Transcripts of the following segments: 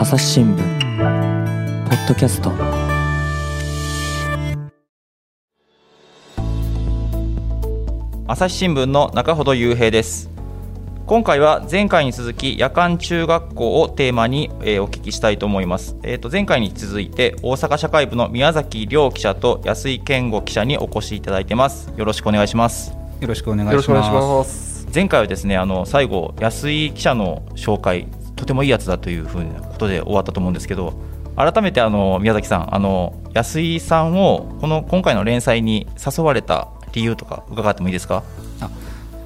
朝日新聞ポッドキャスト。朝日新聞の中ほど雄平です。今回は前回に続き夜間中学校をテーマに、えーお聞きしたいと思います、えー、と前回に続いて大阪社会部の宮崎亮記者と安井健吾記者にお越しいただいてます。よろしくお願いします。よろしくお願いします。前回はですねあの最後安井記者の紹介とてもいいやつだというふうなことで終わったと思うんですけど改めてあの宮崎さんあの安井さんをこの今回の連載に誘われた理由とか伺ってもいいですか？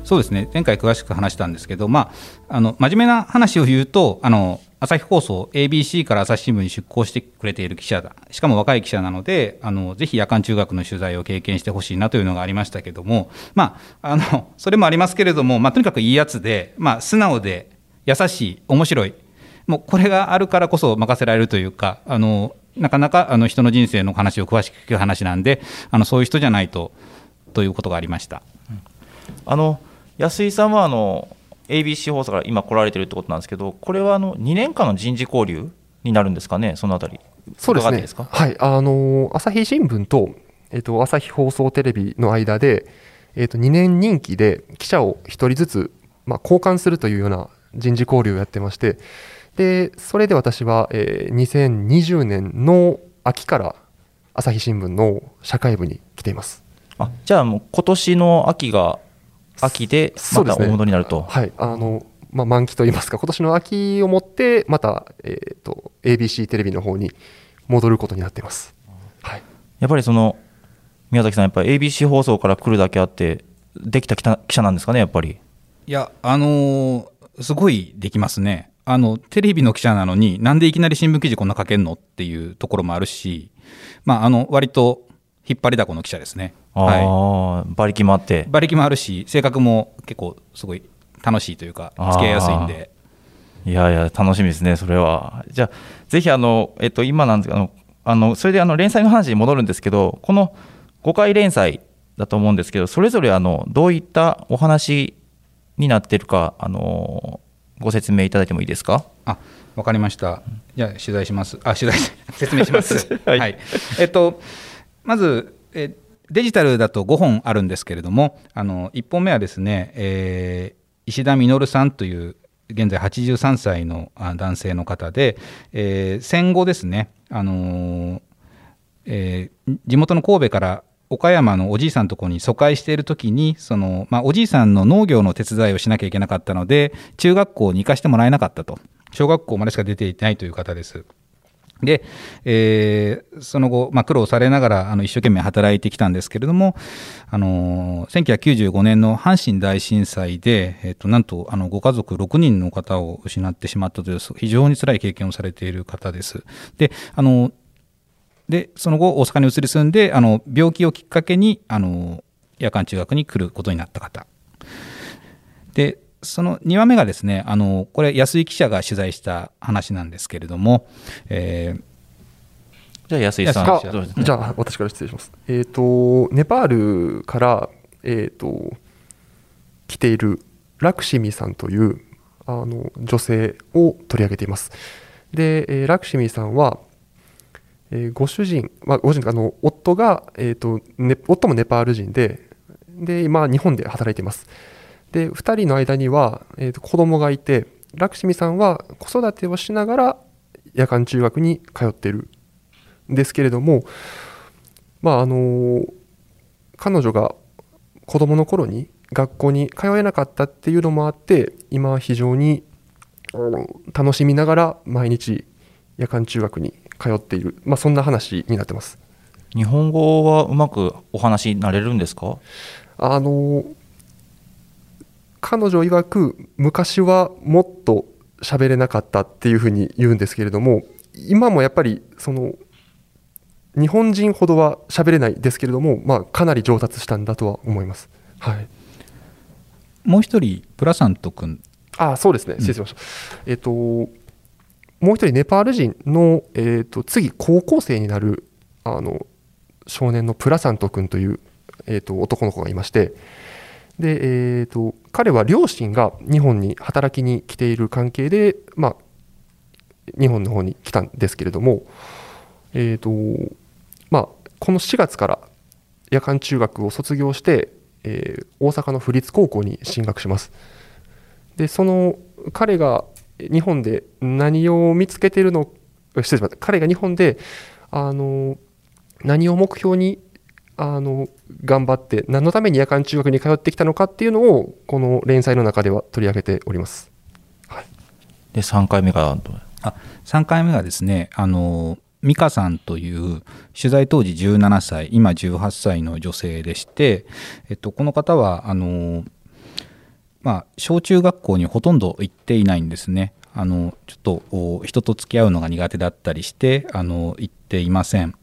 そうですね。前回詳しく話したんですけど、まああの真面目な話を言うと、あの朝日放送 ABC から朝日新聞に出向してくれている記者だ。しかも若い記者なので、あのぜひ夜間中学の取材を経験してほしいなというのがありましたけども、まああのそれもありますけれども、まあとにかくいいやつで、まあ素直で優しい面白い。もうこれがあるからこそ任せられるというか、あのなかなかあの人の人生の話を詳しく聞く話なんで、あのそういう人じゃないとということがありました。あの安井さんはあの ABC 放送から今来られてるってことなんですけどこれはあの2年間の人事交流になるんですかねそのあたりそうですねすか？はい、あのー朝日新聞と、えっ、と、朝日放送テレビの間で、えっ、と、2年任期で記者を1人ずつ、まあ、交換するというような人事交流をやってまして、で、それで私は、えー2020年の秋から朝日新聞の社会部に来ています。あじゃあもう今年の秋が秋でまたお戻りになると、はい、あの、まあ、満期といいますか、今年の秋をもって、また、えっ、と、ABC テレビの方に戻ることになっています。はい。やっぱりその宮崎さんやっぱり ABC 放送から来るだけあってできた記者記者なんですかねやっぱりいや、あのーすごいできますね。あの、テレビの記者なのに、なんでいきなり新聞記事こんな書けんのっていうところもあるし、まあ、あの、割と引っ張りだこの記者ですね。ああ、は馬力もあってい。馬力もあるし、性格も結構すごい楽しいというか、付き合いやすいんで。いやいや楽しみですねそれはじゃあぜひあのえっと今なんですけどあのそれであの連載の話に戻るんですけどこの5回連載だと思うんですけどそれぞれあのどういったお話になってるかあのご説明いただいてもいいですか？あ、わかりました。じゃあ取材します。あ、取材し 説明します。はいえっとまずえデジタルだと5本あるんですけれども、あの1本目はですね、えー石田稔さんという現在83歳のあ男性の方で、えー戦後ですね、あのーえー地元の神戸から岡山のおじいさんのところに疎開している時にその、まあ、おじいさんの農業の手伝いをしなきゃいけなかったので中学校に行かしてもらえなかったと小学校までしか出ていないという方です。で、えーその後、まあ、苦労されながらあの一生懸命働いてきたんですけれども、あのー1995年の阪神大震災で、えっとなんとあのご家族6人の方を失ってしまったという非常に辛い経験をされている方です。であのでその後大阪に移り住んであの病気をきっかけにあの夜間中学に来ることになった方でその2話目がですねあのこれ安井記者が取材した話なんですけれども、えーじゃあ安井さんじゃあ、私から失礼します。えっ、と、ネパールから、えっ、と、来ているラクシミさんというあの女性を取り上げています。で、えーラクシミさんは、えーご主人、まあ、ご主人あの夫が、えーとね、夫もネパール人で、で今、日本で働いています。で、2人の間には、えーと子供がいて、ラクシミさんは子育てをしながら夜間中学に通っているんですけれども、まああの彼女が子供の頃に学校に通えなかったっていうのもあって今は非常に楽しみながら毎日夜間中学に通っている、まあ、そんな話になってます。日本語はうまくお話になれるんですか？あの彼女曰く昔はもっと喋れなかったっていうふうに言うんですけれども今もやっぱりその日本人ほどは喋れないですけれども、まあ、かなり上達したんだとは思います。はい、もう一人プラサント君あそうですね、失礼しました。えっ、と、もう一人、ネパール人の、えっと次、高校生になるあの少年のプラサント君という、えっと男の子がいまして、で、えっと彼は両親が日本に働きに来ている関係で、まあ、日本の方に来たんですけれども、えーとまあ、この4月から夜間中学を卒業して、えー大阪の府立高校に進学します。でその彼が日本で何を見つけてるの？失礼しました。彼が日本であの何を目標にあの頑張って何のために夜間中学に通ってきたのかっていうのをこの連載の中では取り上げております。で3回目があ3回目はですねあの美香さんという取材当時17歳今18歳の女性でして、えっと、この方はあの、まあ、小中学校にほとんど行っていないんですね。あのちょっと人と付き合うのが苦手だったりしてあの行っていません。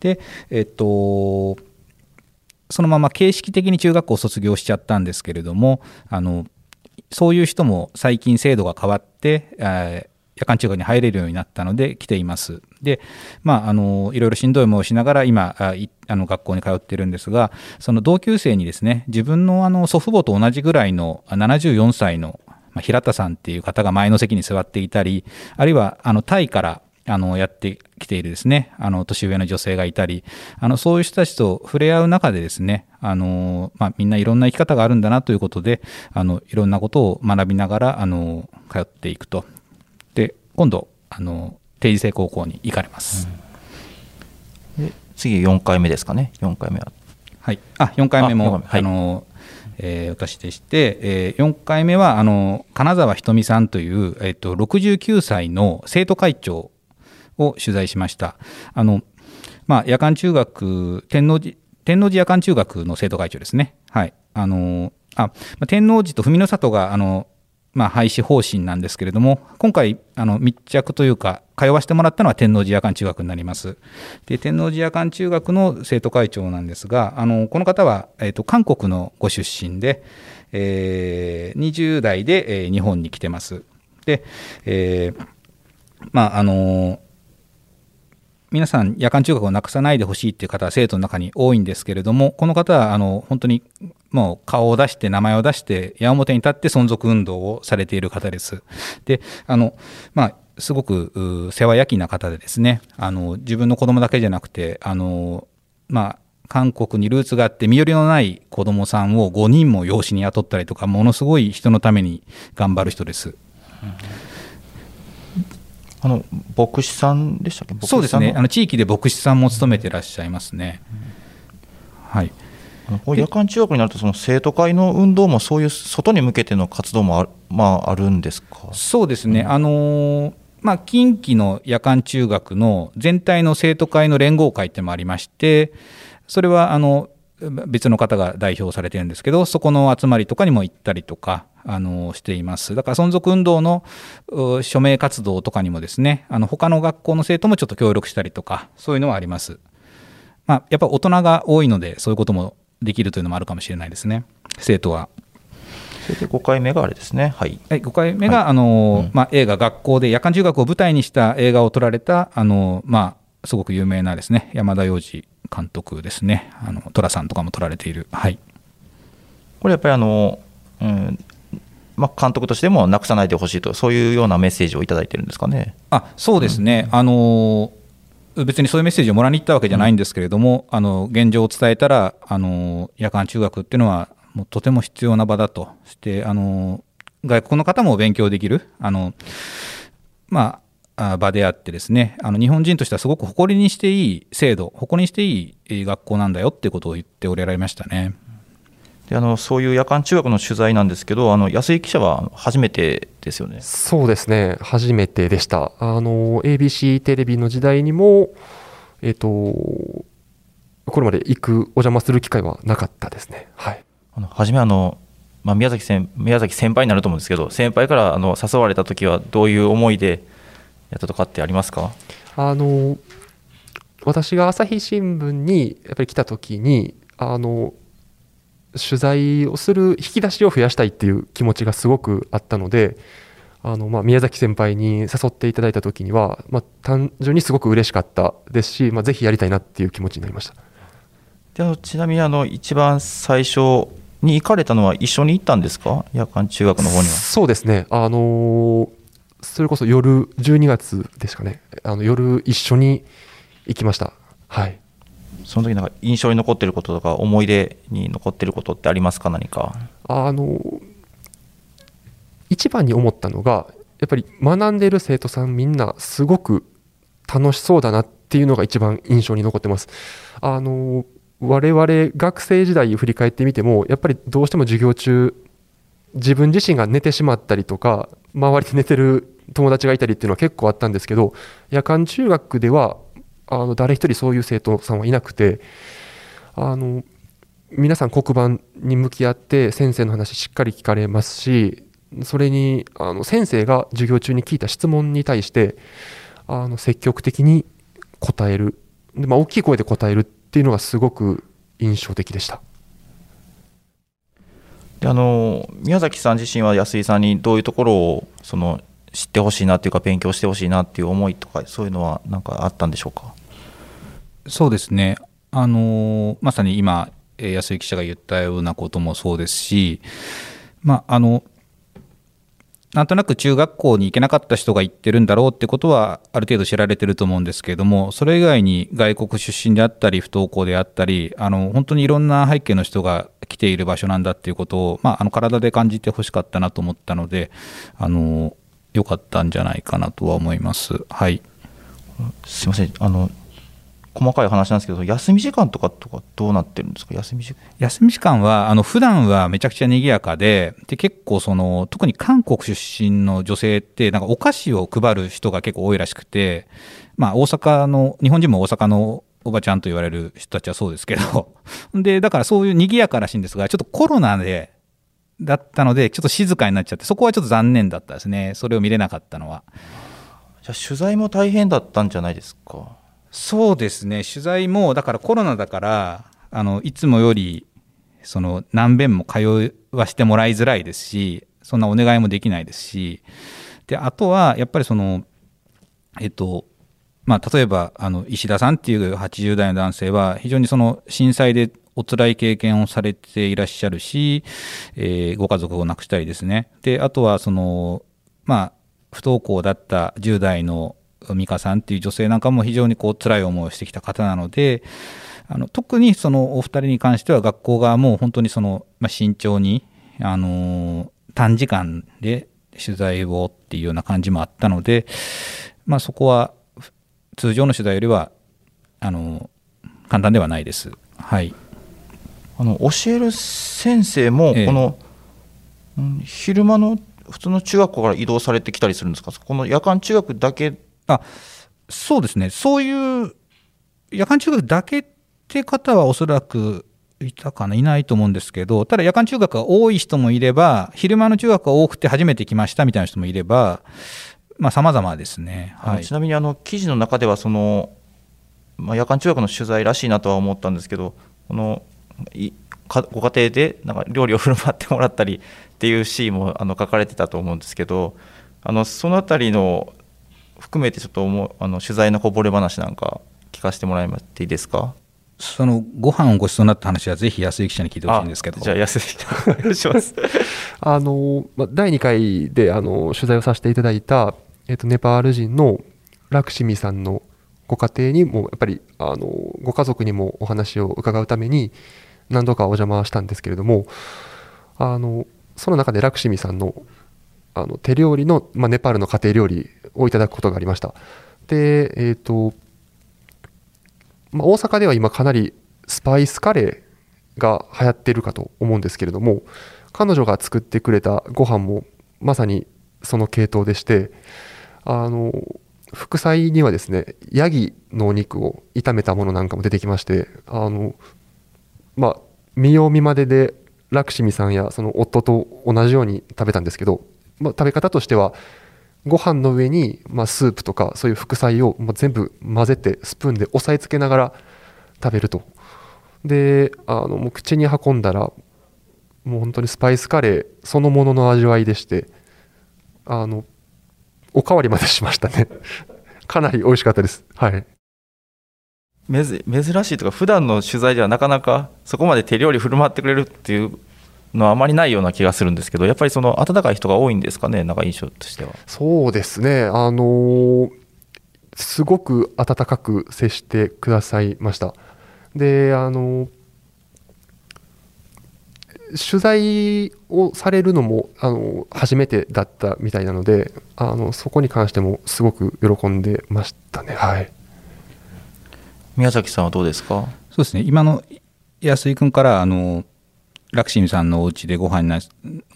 でえっとそのまま形式的に中学校を卒業しちゃったんですけれどもあのそういう人も最近制度が変わって、えー夜間中学に入れるようになったので来ています。で、まあ、あのいろいろしんどい思いをしながら今あの学校に通ってるんですがその同級生にですね自分のあの祖父母と同じぐらいの74歳の、平田さんっていう方が前の席に座っていたりあるいはあのタイからあのやってきているですねあの年上の女性がいたりあのそういう人たちと触れ合う中でですねあの、まあ、みんないろんな生き方があるんだなということであのいろんなことを学びながらあの通っていくと今度あの定時制高校に行かれます、で次4回目ですかね。4回目は。はい、あ4回目あもあの、えー私でして、え4回目はあの金沢ひとみさんという、えっと69歳の生徒会長を取材しました。あのまあ、夜間中学天王寺天王寺夜間中学の生徒会長ですね。はい、あのあまあ天王寺と文の里があの、まあ、廃止方針なんですけれども今回あの密着というか通わせてもらったのは天王寺夜間中学になります。で天王寺夜間中学の生徒会長なんですがあのこの方は、えー、と韓国のご出身で、えー20代で、えー日本に来てます。で、えーまああの皆さん夜間中学をなくさないでほしいっていう方は生徒の中に多いんですけれどもこの方はあの本当にもう顔を出して名前を出して矢面に立って存続運動をされている方です。であのまあすごく世話焼きな方でですねあの自分の子供だけじゃなくてあのまあ韓国にルーツがあって身寄りのない子供さんを5人も養子に雇ったりとかものすごい人のために頑張る人です。うんあの牧師さんでしたっけ？そうですね。あの地域で牧師さんも務めてらっしゃいますね。はい。あのこう夜間中学になるとその生徒会の運動もそういう外に向けての活動もあ,、まあ、あるんですか？そうですね、あのーまあ、近畿の夜間中学の全体の生徒会の連合会ってもありまして、それはあの別の方が代表されてるんですけど、そこの集まりとかにも行ったりとか、あのしています。だから存続運動のう署名活動とかにもですね、あの他の学校の生徒もちょっと協力したりとか、そういうのはあります。まあ、やっぱ大人が多いので、そういうこともできるというのもあるかもしれないですね、生徒は。それで5回目があれですねはいはい、5回目が、はいあのうんまあ、映画「学校」で夜間中学を舞台にした映画を撮られたあの、まあ、すごく有名なですね山田洋次監督ですね。あの寅さんとかも撮られている、はい、これやっぱりあの、うんまあ、監督としてもなくさないでほしいとそういうようなメッセージをいただいてるんですかね。あそうですね、あの別にそういうメッセージをもらいに行ったわけじゃないんですけれども、あの現状を伝えたらあの夜間中学っていうのはもうとても必要な場だとしてあの外国の方も勉強できる。あの、まあ、あ場であってですね。あの日本人としてはすごく誇りにしていい制度誇りにしていいえー学校なんだよっていうことを言っておられましたね。であのそういう夜間中学の取材なんですけどあの安井記者は初めてですよね。そうですね。初めてでした。あの ABC テレビの時代にもえっ、とこれまで行くお邪魔する機会はなかったですね。はい。あの初めあの、まあ、宮崎先宮崎先輩になると思うんですけど先輩からあの誘われた時はどういう思いでやったとかってありますか？あの私が朝日新聞にやっぱり来た時にあの取材をする引き出しを増やしたいっていう気持ちがすごくあったのであの、まあ、宮崎先輩に誘っていただいた時には、まあ、単純にすごく嬉しかったですし、まあ、ぜひやりたいなっていう気持ちになりました。であのちなみにあの一番最初に行かれたのは一緒に行ったんですか？夜間中学の方には。そうですね。あのそれこそ夜12月ですかね。あの夜一緒に行きました。はい。その時なんか印象に残ってることとか思い出に残ってることってありますか？何か。あの一番に思ったのがやっぱり学んでる生徒さんみんなすごく楽しそうだなっていうのが一番印象に残ってます。あの我々学生時代振り返ってみてもやっぱりどうしても授業中自分自身が寝てしまったりとか周りで寝てる友達がいたりっていうのは結構あったんですけど夜間中学ではあの誰一人そういう生徒さんはいなくてあの皆さん黒板に向き合って先生の話しっかり聞かれますしそれにあの先生が授業中に聞いた質問に対してあの積極的に答えるで、まあ、大きい声で答えるっていうのがすごく印象的でした。であの宮崎さん自身は安井さんにどういうところをその知ってほしいなっていうか勉強してほしいなっていう思いとかそういうのは何かあったんでしょうか？そうですね。あのまさに今安井記者が言ったようなこともそうですしまああのなんとなく中学校に行けなかった人が行ってるんだろうってことはある程度知られてると思うんですけれどもそれ以外に外国出身であったり不登校であったりあの本当にいろんな背景の人が来ている場所なんだっていうことを、まあ、あの体で感じてほしかったなと思ったのであの良かったんじゃないかなとは思います。はい。すいません。あの細かい話なんですけど休み時間とかとかどうなってるんですか？休み時間。休み時間はあの普段はめちゃくちゃ賑やかでで結構その特に韓国出身の女性ってなんかお菓子を配る人が結構多いらしくて、まあ、大阪の日本人も大阪のおばちゃんと言われる人たちはそうですけど。でだからそういう賑やからしいんですがちょっとコロナでだったのでちょっと静かになっちゃってそこはちょっと残念だったですね。それを見れなかったのは。じゃあ取材も大変だったんじゃないですか？そうですね。取材もだからコロナだからあのいつもよりその何遍も通わしてもらいづらいですしそんなお願いもできないですしであとはやっぱりそのえっとまあ例えばあの石田さんっていう80代の男性は非常にその震災でお辛い経験をされていらっしゃるし、えー、ご家族を亡くしたりですねであとはそのまあ不登校だった10代の美香さんっていう女性なんかも非常にこう辛い思いをしてきた方なのであの特にそのお二人に関しては学校側も本当にその、まあ、慎重に、あの短時間で取材をっていうような感じもあったので、まあ、そこは通常の取材よりはあの簡単ではないです。はい、あの教える先生もこの、ええ、昼間の普通の中学校から移動されてきたりするんですか？この夜間中学だけ？あそうですね、そういう夜間中学だけって方はおそらくいたかな、いないと思うんですけど、ただ夜間中学が多い人もいれば、昼間の中学が多くて初めて来ましたみたいな人もいれば、まあ様々ですね、はい、ちなみにあの記事の中ではその、まあ、夜間中学の取材らしいなとは思ったんですけど、このいご家庭でなんか料理を振る舞ってもらったりっていうシーンもあの書かれてたと思うんですけど、あのそのあたりの含めてちょっと思うあの取材のこぼれ話なんか聞かせてもらえていいですか？そのご飯をごちそうになった話はぜひ安井記者に聞いてほしいんですけど。じゃあ安井記者お願いします。あの、ま、第2回であの取材をさせていただいた、えっと、ネパール人のラクシミさんのご家庭にもやっぱりあのご家族にもお話を伺うために何度かお邪魔したんですけれどもあのその中でラクシミさんのあの手料理の、まあ、ネパールの家庭料理をいただくことがありました。で、えっ、ー、と、まあ、大阪では今かなりスパイスカレーが流行っているかと思うんですけれども、彼女が作ってくれたご飯もまさにその系統でして、あの、副菜にはですね、ヤギのお肉を炒めたものなんかも出てきまして、あの、まあ、見よう見まででラクシミさんやその夫と同じように食べたんですけど、まあ、食べ方としてはご飯の上に、まあ、スープとかそういう副菜を、まあ、全部混ぜてスプーンで押さえつけながら食べると。であのもう口に運んだらもう本当にスパイスカレーそのものの味わいでしてあのおかわりまでしましたね かなり美味しかったですはい珍しいとか普段の取材ではなかなかそこまで手料理振る舞ってくれるっていうのはあまりないような気がするんですけどやっぱりその温かい人が多いんですかねなんか印象としては。そうですね、あのーすごく温かく接してくださいました。で、あのー取材をされるのも、あのー初めてだったみたいなので、あのそこに関してもすごく喜んでましたね。はい。宮崎さんはどうですか？そうですね今の安井君からあのラクシミさんのお家でご飯な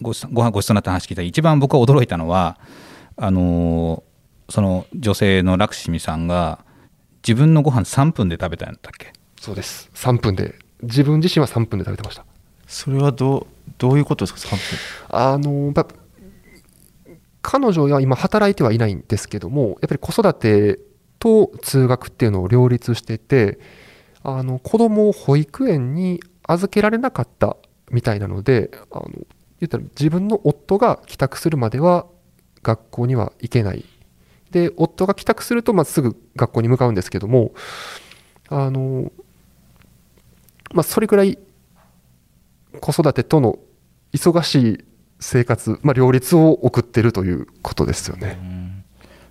ごちご飯ごちそうになった話聞いたら一番僕が驚いたのはあのその女性のラクシミさんが自分のご飯3分で食べたんだったっけ？そうです。3分で、自分自身は3分で食べてました。それはどうどういうことですか？あの彼女は今働いてはいないんですけどもやっぱり子育てと通学っていうのを両立しててあの子供を保育園に預けられなかったみたいなのであの言ったら自分の夫が帰宅するまでは学校には行けない。で夫が帰宅すると、まあ、すぐ学校に向かうんですけどもあの、まあ、それぐらい子育てとの忙しい生活、まあ、両立を送ってるということですよね。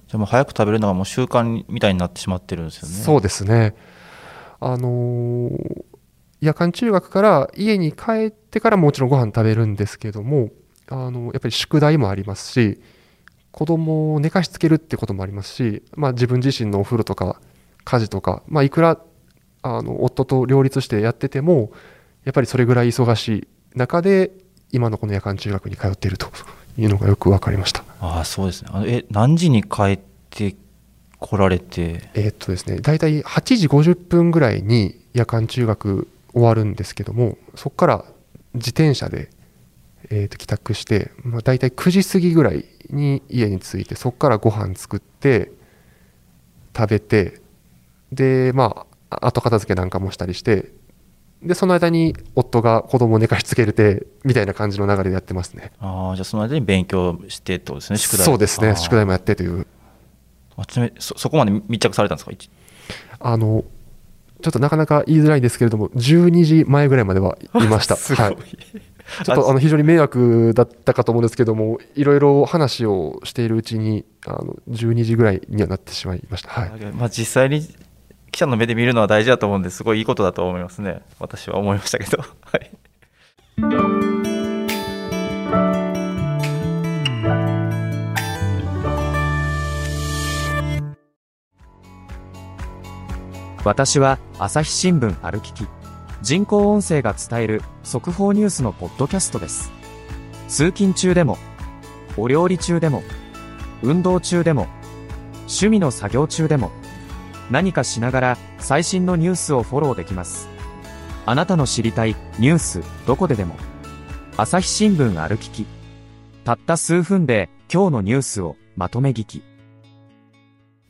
じゃあもう早く食べるのがもう習慣みたいになってしまってるんですよね。そうですね。あのー夜間中学から家に帰ってからもちろんご飯食べるんですけども、あのやっぱり宿題もありますし、子供を寝かしつけるってこともありますし、まあ、自分自身のお風呂とか家事とか、まあ、いくらあの夫と両立してやってても、やっぱりそれぐらい忙しい中で、今のこの夜間中学に通っているというのがよく分かりました。ああそうですねあのえ何時に帰ってこられて？えーっとですね、大体8時50分ぐらいに夜間中学終わるんですけども、そこから自転車で、えーっと帰宅して、まあ、大体9時過ぎぐらいに家に着いて、そこからご飯作って、食べて、で、まあ、後片付けなんかもしたりして、で、その間に夫が子供を寝かしつけれて、みたいな感じの流れでやってますね。ああじゃあその間に勉強してってことですね宿題そうですね、宿題もやってという。あちなみにそそこまで密着されたんですか？一あの、ちょっとなかなか言いづらいですけれども、12時前ぐらいまではいました。すごい、はい、ちょっと あの非常に迷惑だったかと思うんですけども、いろいろ話をしているうちに、あの12時ぐらいにはなってしまいました。はい、まあ、実際に記者の目で見るのは大事だと思うんですごいいいことだと思いますね。私は思いましたけど。はい。私は朝日新聞歩きき人工音声が伝える速報ニュースのポッドキャストです。通勤中でもお料理中でも運動中でも趣味の作業中でも何かしながら最新のニュースをフォローできます。あなたの知りたいニュースどこででも。朝日新聞歩きき。たった数分で今日のニュースをまとめ聞き。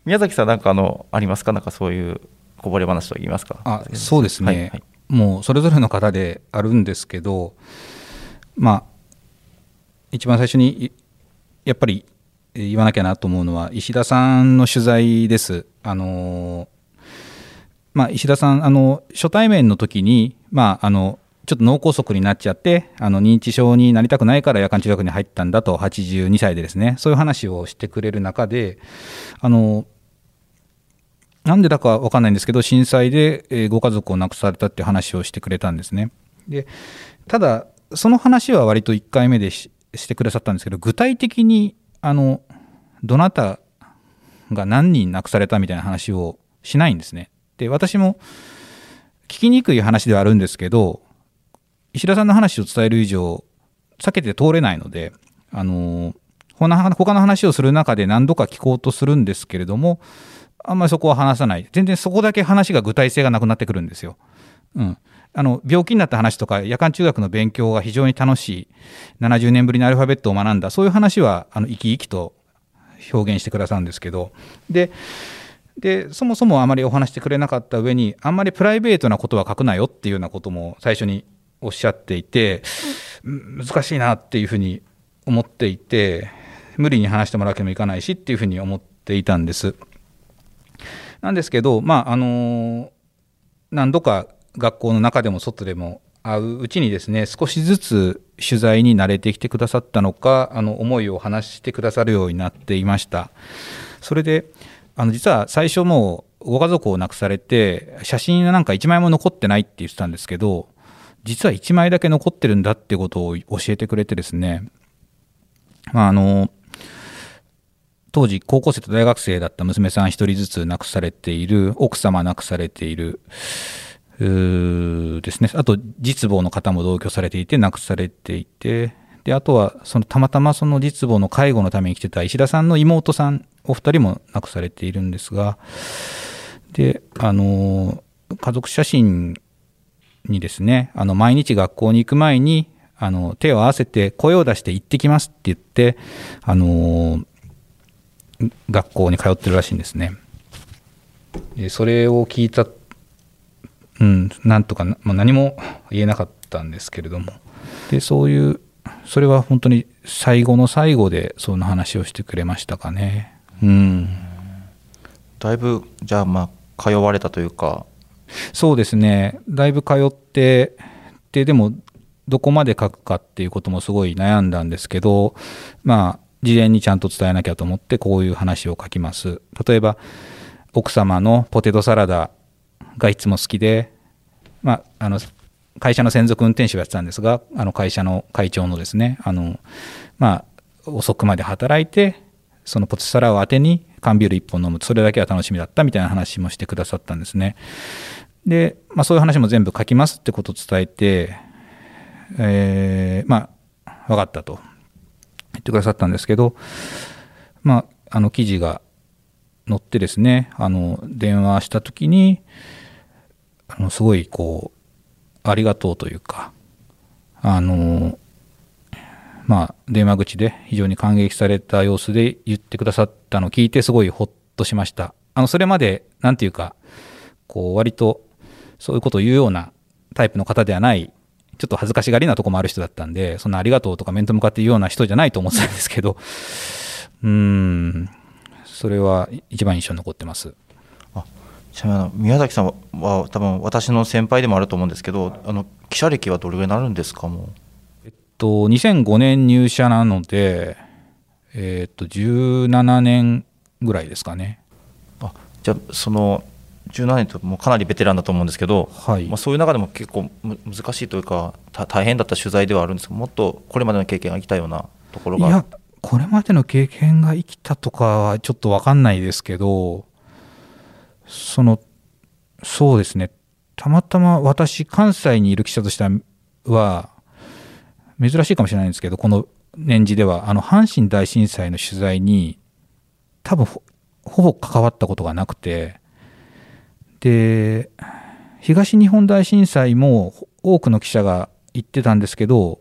宮崎さんなんかあのありますか？なんかそういうこぼれ話と言いますか？あそうですね、はいはい。もうそれぞれの方であるんですけどまあ一番最初にいやっぱりえー言わなきゃなと思うのは石田さんの取材です。あのまあ、石田さんあの初対面の時に、まあ、あのちょっと脳梗塞になっちゃってあの認知症になりたくないから夜間中学に入ったんだと82歳でですねそういう話をしてくれる中であのなんでだかわかんないんですけど震災で、えご家族を亡くされたっていう話をしてくれたんですね。でただその話は割と1回目でししてくださったんですけど具体的にあのどなたが何人亡くされたみたいな話をしないんですね。で私も聞きにくい話ではあるんですけど石田さんの話を伝える以上避けて通れないのであの他の話をする中で何度か聞こうとするんですけれどもあんまりそこは話さない全然そこだけ話が具体性がなくなってくるんですよ。うん、あの病気になった話とか夜間中学の勉強が非常に楽しい70年ぶりにアルファベットを学んだそういう話はあの生き生きと表現してくださるんですけどででそもそもあまりお話してくれなかった上にあんまりプライベートなことは書くなよっていうようなことも最初におっしゃっていて難しいなっていうふうに思っていて無理に話してもらうわけにもいかないしっていうふうに思っていたんです。なんですけどまああの何度か学校の中でも外でも会ううちにですね少しずつ取材に慣れてきてくださったのかあの思いを話してくださるようになっていました。それであの実は最初もうご家族を亡くされて写真なんか1枚も残ってないって言ってたんですけど実は1枚だけ残ってるんだってことを教えてくれてですね、まあ、あの当時高校生と大学生だった娘さん1人ずつ亡くされている奥様亡くされている。ですね。あと実母の方も同居されていて亡くされていて。であとはそのたまたまその実母の介護のために来てた石田さんの妹さんお二人も亡くされているんですが。であの家族写真にですねあの毎日学校に行く前にあの手を合わせて声を出して行ってきますって言ってあの学校に通ってるらしいんですね。でそれを聞いた、うん、なんとか、まあ、何も言えなかったんですけれども。でそういうそれは本当に最後の最後でその話をしてくれましたかね。うん、だいぶじゃあまあ通われたというか。そうですね。だいぶ通ってででもどこまで書くかっていうこともすごい悩んだんですけどまあ事前にちゃんと伝えなきゃと思ってこういう話を書きます。例えば奥様のポテトサラダがいつも好きで、まあ、あの会社の専属運転手をやってたんですがあの会社の会長のですねあの、まあ、遅くまで働いてそのポテサラを当てに缶ビール1本飲むそれだけは楽しみだったみたいな話もしてくださったんですね。で、まあ、そういう話も全部書きますってことを伝えて、えー、まあ分かったと言ってくださったんですけどまああの記事が載ってですねあの電話した時にあのすごいこうありがとうというかあのまあ電話口で非常に感激された様子で言ってくださったのを聞いてすごいほっとしましたあのそれまで何て言うかこう割とそういうことを言うようなタイプの方ではないちょっと恥ずかしがりなとこもある人だったんでそんなありがとうとか面と向かって言うような人じゃないと思ってたんですけどうーんそれは一番印象に残ってます。あちなみに宮崎さんは多分私の先輩でもあると思うんですけどあの記者歴はどれぐらいになるんですかもえっと2005年入社なのでえっと17年ぐらいですかね。あじゃあその17年ともうかなりベテランだと思うんですけど、はい。まあ、そういう中でも結構難しいというか大変だった取材ではあるんですけどもっとこれまでの経験が生きたようなところが。いやこれまでの経験が生きたとかはちょっと分かんないですけどそのそうですねたまたま私関西にいる記者としては珍しいかもしれないんですけどこの年次ではあの阪神大震災の取材に多分ほぼ関わったことがなくてで東日本大震災も多くの記者が行ってたんですけど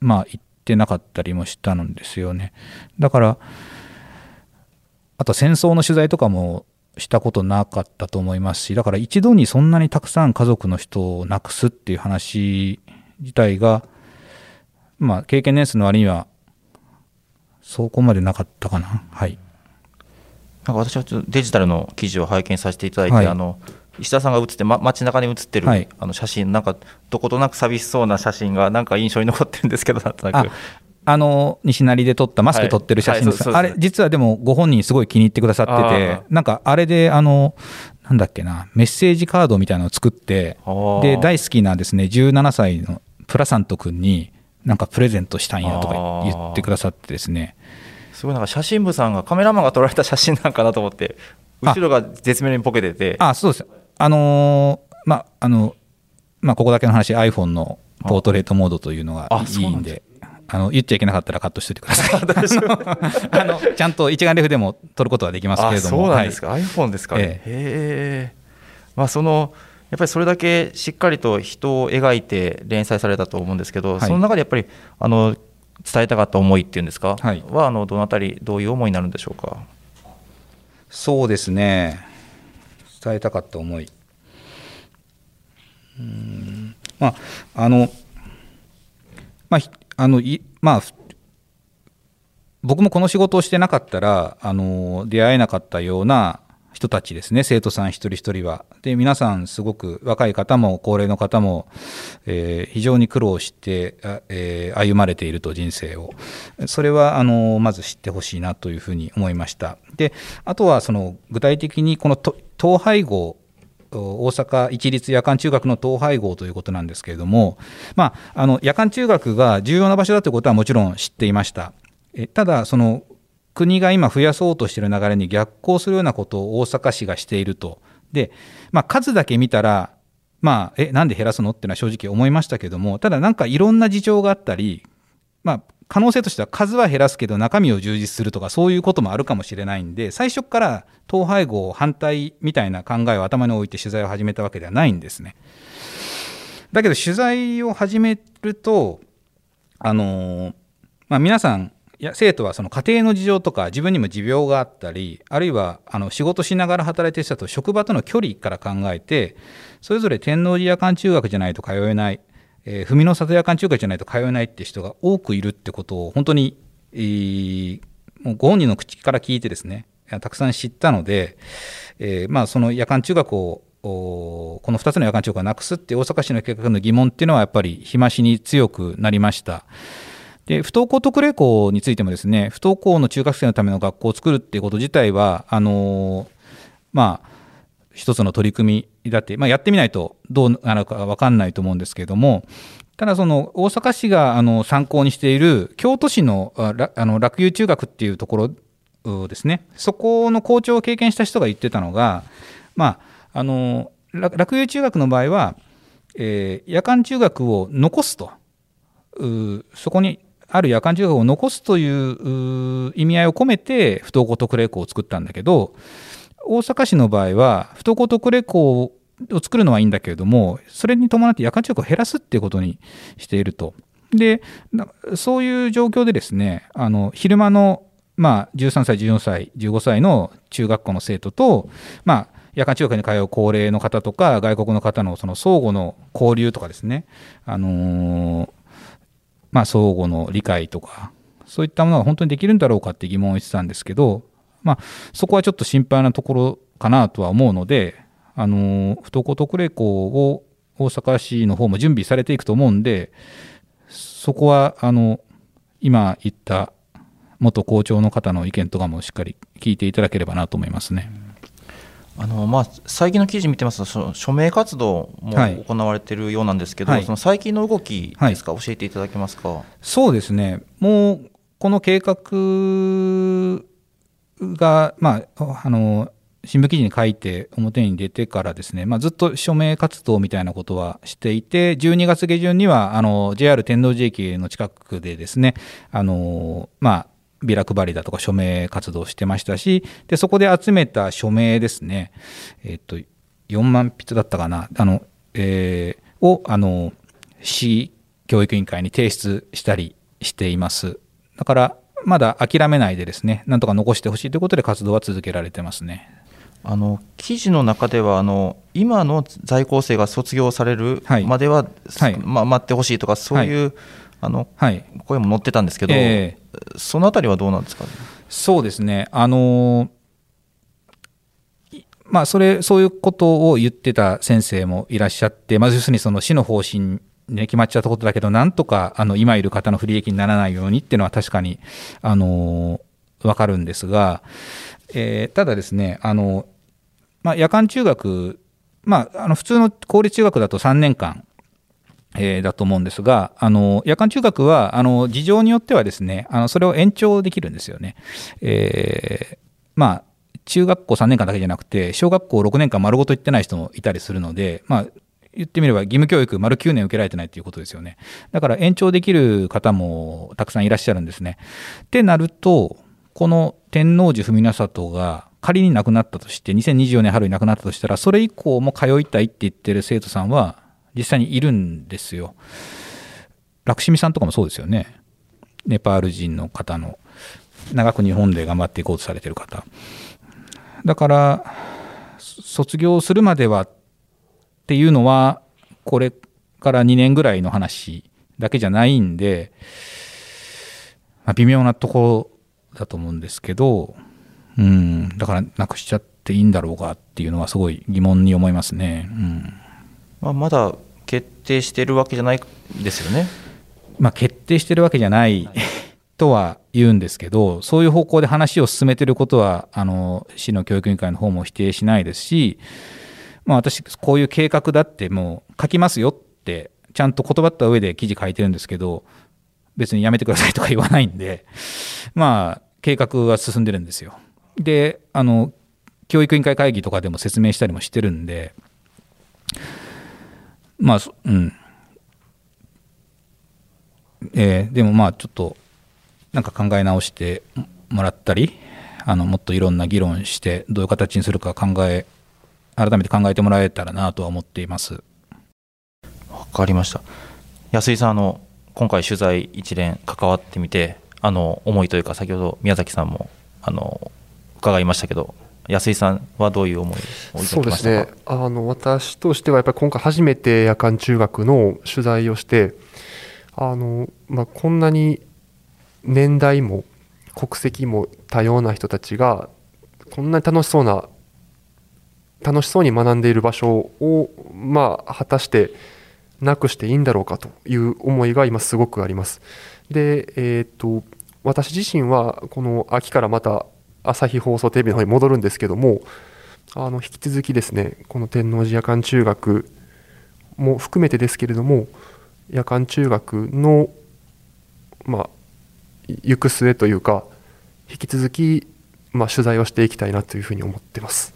まあ行ってなかったりもしたんですよね。だから、あと戦争の取材とかもしたことなかったと思いますし、だから一度にそんなにたくさん家族の人を亡くすっていう話自体が、まあ経験年数の割には、そこまでなかったかな。はい。なんか私はデジタルの記事を拝見させていただいて、はい、あの石田さんが写って、ま、街中に写ってる、はい、あの写真なんかどことなく寂しそうな写真がなんか印象に残ってるんですけどなんとなく。あの西成で撮ったマスク撮ってる写真です、はい、あれ実はでもご本人すごい気に入ってくださっててなんかあれであのなんだっけなメッセージカードみたいなのを作ってで大好きなですね17歳のプラサント君になんかプレゼントしたんやとか言ってくださってですね。すごいなんか写真部さんがカメラマンが撮られた写真なんかなと思って後ろが絶妙にポケてて。あそうです。あのー、まああのまあここだけの話 iPhone のポートレートモードというのがいいんであの言っちゃいけなかったらカットしておいてください。あ のちゃんと一眼レフでも撮ることはできますけれども。そうなんですか、はい、iPhone ですか？ね、え。え。まあそのやっぱりそれだけしっかりと人を描いて連載されたと思うんですけど、はい、その中でやっぱりあの伝えたかった思いっていうんですか、はい、はあのどのあたりどういう思いになるんでしょうか？そうですね。伝えたかった思い。うん。まああのまああのいまあ僕もこの仕事をしてなかったらあの出会えなかったような人たちですね生徒さん一人一人は。で皆さんすごく若い方も高齢の方も、えー、非常に苦労して、えー、歩まれていると人生をそれはあのまず知ってほしいなというふうに思いました。であとはその具体的にこの統廃合大阪一律夜間中学の統廃合ということなんですけれども、まあ、あの夜間中学が重要な場所だということはもちろん知っていました。えただその国が今増やそうとしている流れに逆行するようなことを大阪市がしていると。で、まあ、数だけ見たら、まあ、え、なんで減らすのっていうのは正直思いましたけども、ただなんかいろんな事情があったり、まあ、可能性としては数は減らすけど中身を充実するとかそういうこともあるかもしれないんで最初から統廃合反対みたいな考えを頭に置いて取材を始めたわけではないんですね。だけど取材を始めるとあのまあ、皆さんや生徒はその家庭の事情とか自分にも持病があったりあるいはあの仕事しながら働いてる人と職場との距離から考えてそれぞれ天王寺夜間中学じゃないと通えない、えー、文の里夜間中学じゃないと通えないって人が多くいるってことを本当に、えー、もうご本人の口から聞いてですねたくさん知ったので、えー、まあ、その夜間中学をこの2つの夜間中学をなくすって大阪市の計画の疑問っていうのはやっぱり日増しに強くなりました。で不登校特例校についてもですね不登校の中学生のための学校を作るっていうこと自体はあのまあ一つの取り組みだって、まあ、やってみないとどうなるか分かんないと思うんですけれどもただその大阪市があの参考にしている京都市のあの落遊中学っていうところですね。そこの校長を経験した人が言ってたのがまああの落遊中学の場合は、えー、夜間中学を残すと。そこにある夜間中学を残すという意味合いを込めて不登校特例校を作ったんだけど大阪市の場合は不登校特例校を作るのはいいんだけれどもそれに伴って夜間中を減らすっていうことにしていると。でそういう状況でですねあの昼間の、まあ、13歳14歳15歳の中学校の生徒と、まあ、夜間中学に通う高齢の方とか外国の方のその相互の交流とかですね、あのーまあ、相互の理解とかそういったものが本当にできるんだろうかって疑問を言ってたんですけど、まあ、そこはちょっと心配なところかなとは思うのであの不登校特例校を大阪市の方も準備されていくと思うんでそこはあの今言った元校長の方の意見とかもしっかり聞いていただければなと思いますね。あのまあ、最近の記事見てますと署名活動も行われているようなんですけど、はい、その最近の動きですか、はい、教えていただけますか？そうですね。もうこの計画が、まあ、あの新聞記事に書いて表に出てからですね、まあ、ずっと署名活動みたいなことはしていて12月下旬にはあの JR 天王寺駅の近くでですねあの、まあ、ビラ配りだとか署名活動してましたし、で、そこで集めた署名ですね、えっと、4万筆だったかな、あの、えー、を、あの、市教育委員会に提出したりしています。だから、まだ諦めないでですね、なんとか残してほしいということで活動は続けられてますね。あの記事の中ではあの今の在校生が卒業されるまでは、はい。はい、まあ、待ってほしいとかそういう、はい、あの、声も載ってたんですけど、えーそのあたりはどうなんですか、ね、そうですね、あのまあ、それそういうことを言ってた先生もいらっしゃって、まず要するにその市の方針で決まっちゃったことだけど、なんとかあの今いる方の不利益にならないようにっていうのは確かに、あの分かるんですが、えー、ただですね、あのまあ、夜間中学、まあ、あの普通の公立中学だと3年間えー、だと思うんですが、あの夜間中学はあの事情によってはですね、あのそれを延長できるんですよね。えー、まあ中学校3年間だけじゃなくて、小学校6年間丸ごと行ってない人もいたりするので、まあ、言ってみれば義務教育丸9年受けられてないということですよね。だから延長できる方もたくさんいらっしゃるんですね。ってなると、この天王寺文里が仮に亡くなったとして、2024年春に亡くなったとしたら、それ以降も通いたいって言ってる生徒さんは、実際にいるんですよ。ラクシミさんとかもそうですよね。ネパール人の方の長く日本で頑張っていこうとされてる方。だから卒業するまではっていうのはこれから2年ぐらいの話だけじゃないんで、ま、微妙なとこだと思うんですけど、うん、だからなくしちゃってていいんだろうかっていうのはすごい疑問に思いますね。うんまあ、まだ決定しているわけじゃないですよね。まあ、決定してるわけじゃないとは言うんですけど、そういう方向で話を進めてることは、あの市の教育委員会の方も否定しないですし、まあ、私、こういう計画だってもう書きますよって、ちゃんと断った上で記事書いてるんですけど、別にやめてくださいとか言わないんで、まあ、計画は進んでるんですよ。で、あの教育委員会会議とかでも説明したりもしてるんで、まあ、うん。えー、でもまあ、ちょっと、なんか考え直してもらったり、あのもっといろんな議論して、どういう形にするか考え、改めて考えてもらえたらなとは思っています。わかりました。安井さん、あの今回取材一連関わってみて、あの思いというか、先ほど宮崎さんもあの伺いましたけど、安井さんはどういう思いをそうですねあの私としてはやっぱり今回初めて夜間中学の取材をしてあの、まあ、こんなに年代も国籍も多様な人たちがこんなに楽しそうな楽しそうに学んでいる場所を、まあ、果たしてなくしていいんだろうかという思いが今すごくあります。で、えーと私自身はこの秋からまた朝日放送テレビの方に戻るんですけどもあの引き続きですねこの天王寺夜間中学も含めてですけれども夜間中学のまあ行く末というか引き続きまあ取材をしていきたいなというふうに思ってます。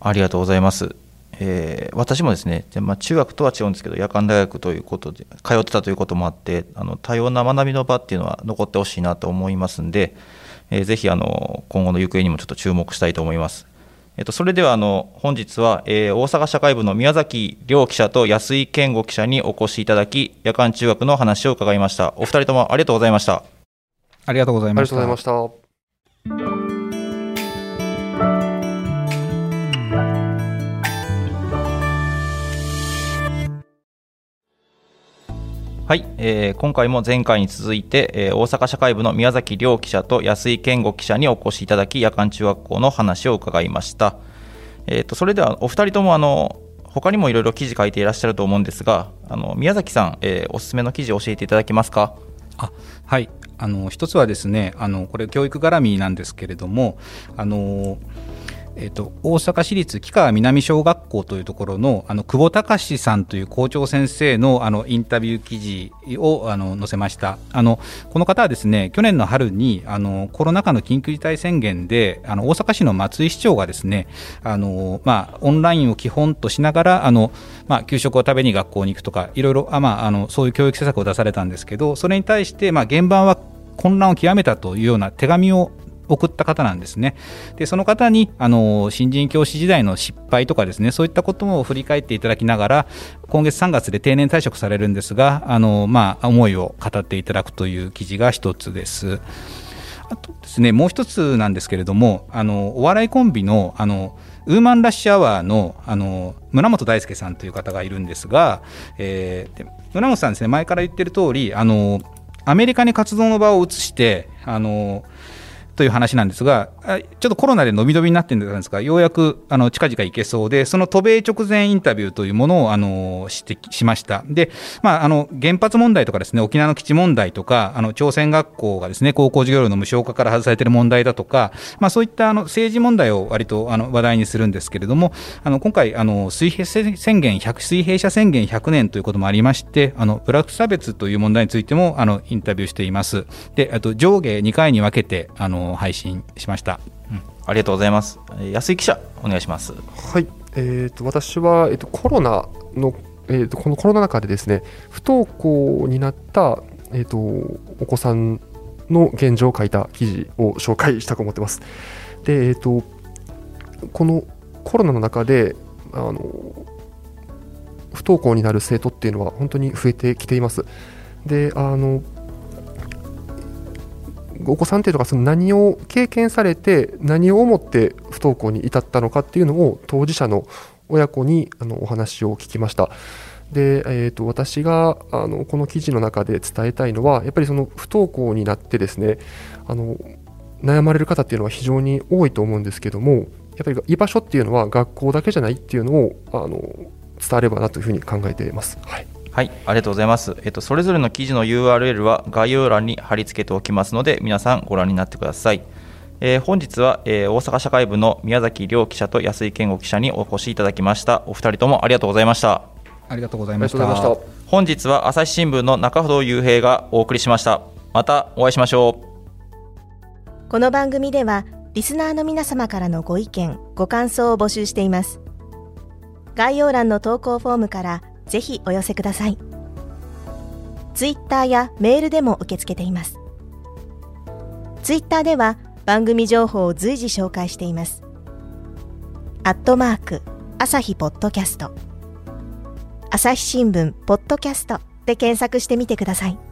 ありがとうございます、えー、私もですね、まあ、中学とは違うんですけど夜間大学ということで通ってたということもあってあの多様な学びの場っていうのは残ってほしいなと思いますんでえー、ぜひあの今後の行方にもちょっと注目したいと思います。えっと、それではあの本日は、えー、大阪社会部の宮崎亮記者と安井健吾記者にお越しいただき、夜間中学の話を伺いました。お二人ともありがとうございました。ありがとうございました。はい、えー、今回も前回に続いて、えー、大阪社会部の宮崎亮記者と安井健吾記者にお越しいただき夜間中学校の話を伺いました、えーと、それではお二人ともあの他にもいろいろ記事書いていらっしゃると思うんですがあの宮崎さん、えー、おすすめの記事を教えていただけますか？あはいあの一つはですねあのこれ教育絡みなんですけれどもあのえーと、大阪市立木川南小学校というところのあの久保隆さんという校長先生のあのインタビュー記事をあの載せました。あのこの方はですね去年の春にあのコロナ禍の緊急事態宣言であの大阪市の松井市長がですねあの、まあ、オンラインを基本としながらあの、まあ、給食を食べに学校に行くとかいろいろあ、まあ、あのそういう教育施策を出されたんですけどそれに対して、まあ、現場は混乱を極めたというような手紙を送った方なんですね。でその方にあの新人教師時代の失敗とかですねそういったことも振り返っていただきながら今月3月で定年退職されるんですがあの、まあ、思いを語っていただくという記事が一つです。あとですねもう一つなんですけれどもあのお笑いコンビのあのウーマンラッシュアワーのあの村本大輔さんという方がいるんですが、えー、村本さんですね前から言ってる通りありアメリカに活動の場を移してあのという話なんですが、ちょっとコロナで伸び伸びになってるんですが、ようやくあの近々行けそうで、その渡米直前インタビューというものをあの指摘しました。で、まあ、あの原発問題とかですね、沖縄の基地問題とか、あの朝鮮学校がですね、高校授業料の無償化から外されている問題だとか、まあ、そういったあの政治問題を割とあの話題にするんですけれども、あの今回あの水平宣言、水平社宣言100年ということもありまして、あのブラック差別という問題についてもあのインタビューしています。で、あと上下2回に分けてあの配信しました、うん、ありがとうございます。安井記者お願いします。はい、えーと、私は、えーと、コロナの、えーと、このコロナ禍でですね不登校になった、えー、とお子さんの現状を書いた記事を紹介したく思ってます。で、えー、とこのコロナの中であの不登校になる生徒っていうのは本当に増えてきています。であのお子さんっていうのがその何を経験されて何を思って不登校に至ったのかっていうのを当事者の親子にあのお話を聞きました。で、えーと、私があのこの記事の中で伝えたいのはやっぱりその不登校になってですねあの悩まれる方っていうのは非常に多いと思うんですけどもやっぱり居場所っていうのは学校だけじゃないっていうのをあの伝わればなというふうに考えています。はいはい、ありがとうございます。えっと、それぞれの記事の URL は概要欄に貼り付けておきますので、皆さんご覧になってください。えー本日は、えー大阪社会部の宮崎亮記者と安井健吾記者にお越しいただきました。お二人ともありがとうございました。ありがとうございました。本日は朝日新聞の中ほど雄平がお送りしました。またお会いしましょう。この番組ではリスナーの皆様からのご意見ご感想を募集しています概要欄の投稿フォームからぜひお寄せください。ツイッターやメールでも受け付けています。ツイッターでは番組情報を随時紹介しています。アットマーク朝日ポッドキャスト。朝日新聞ポッドキャストで検索してみてください。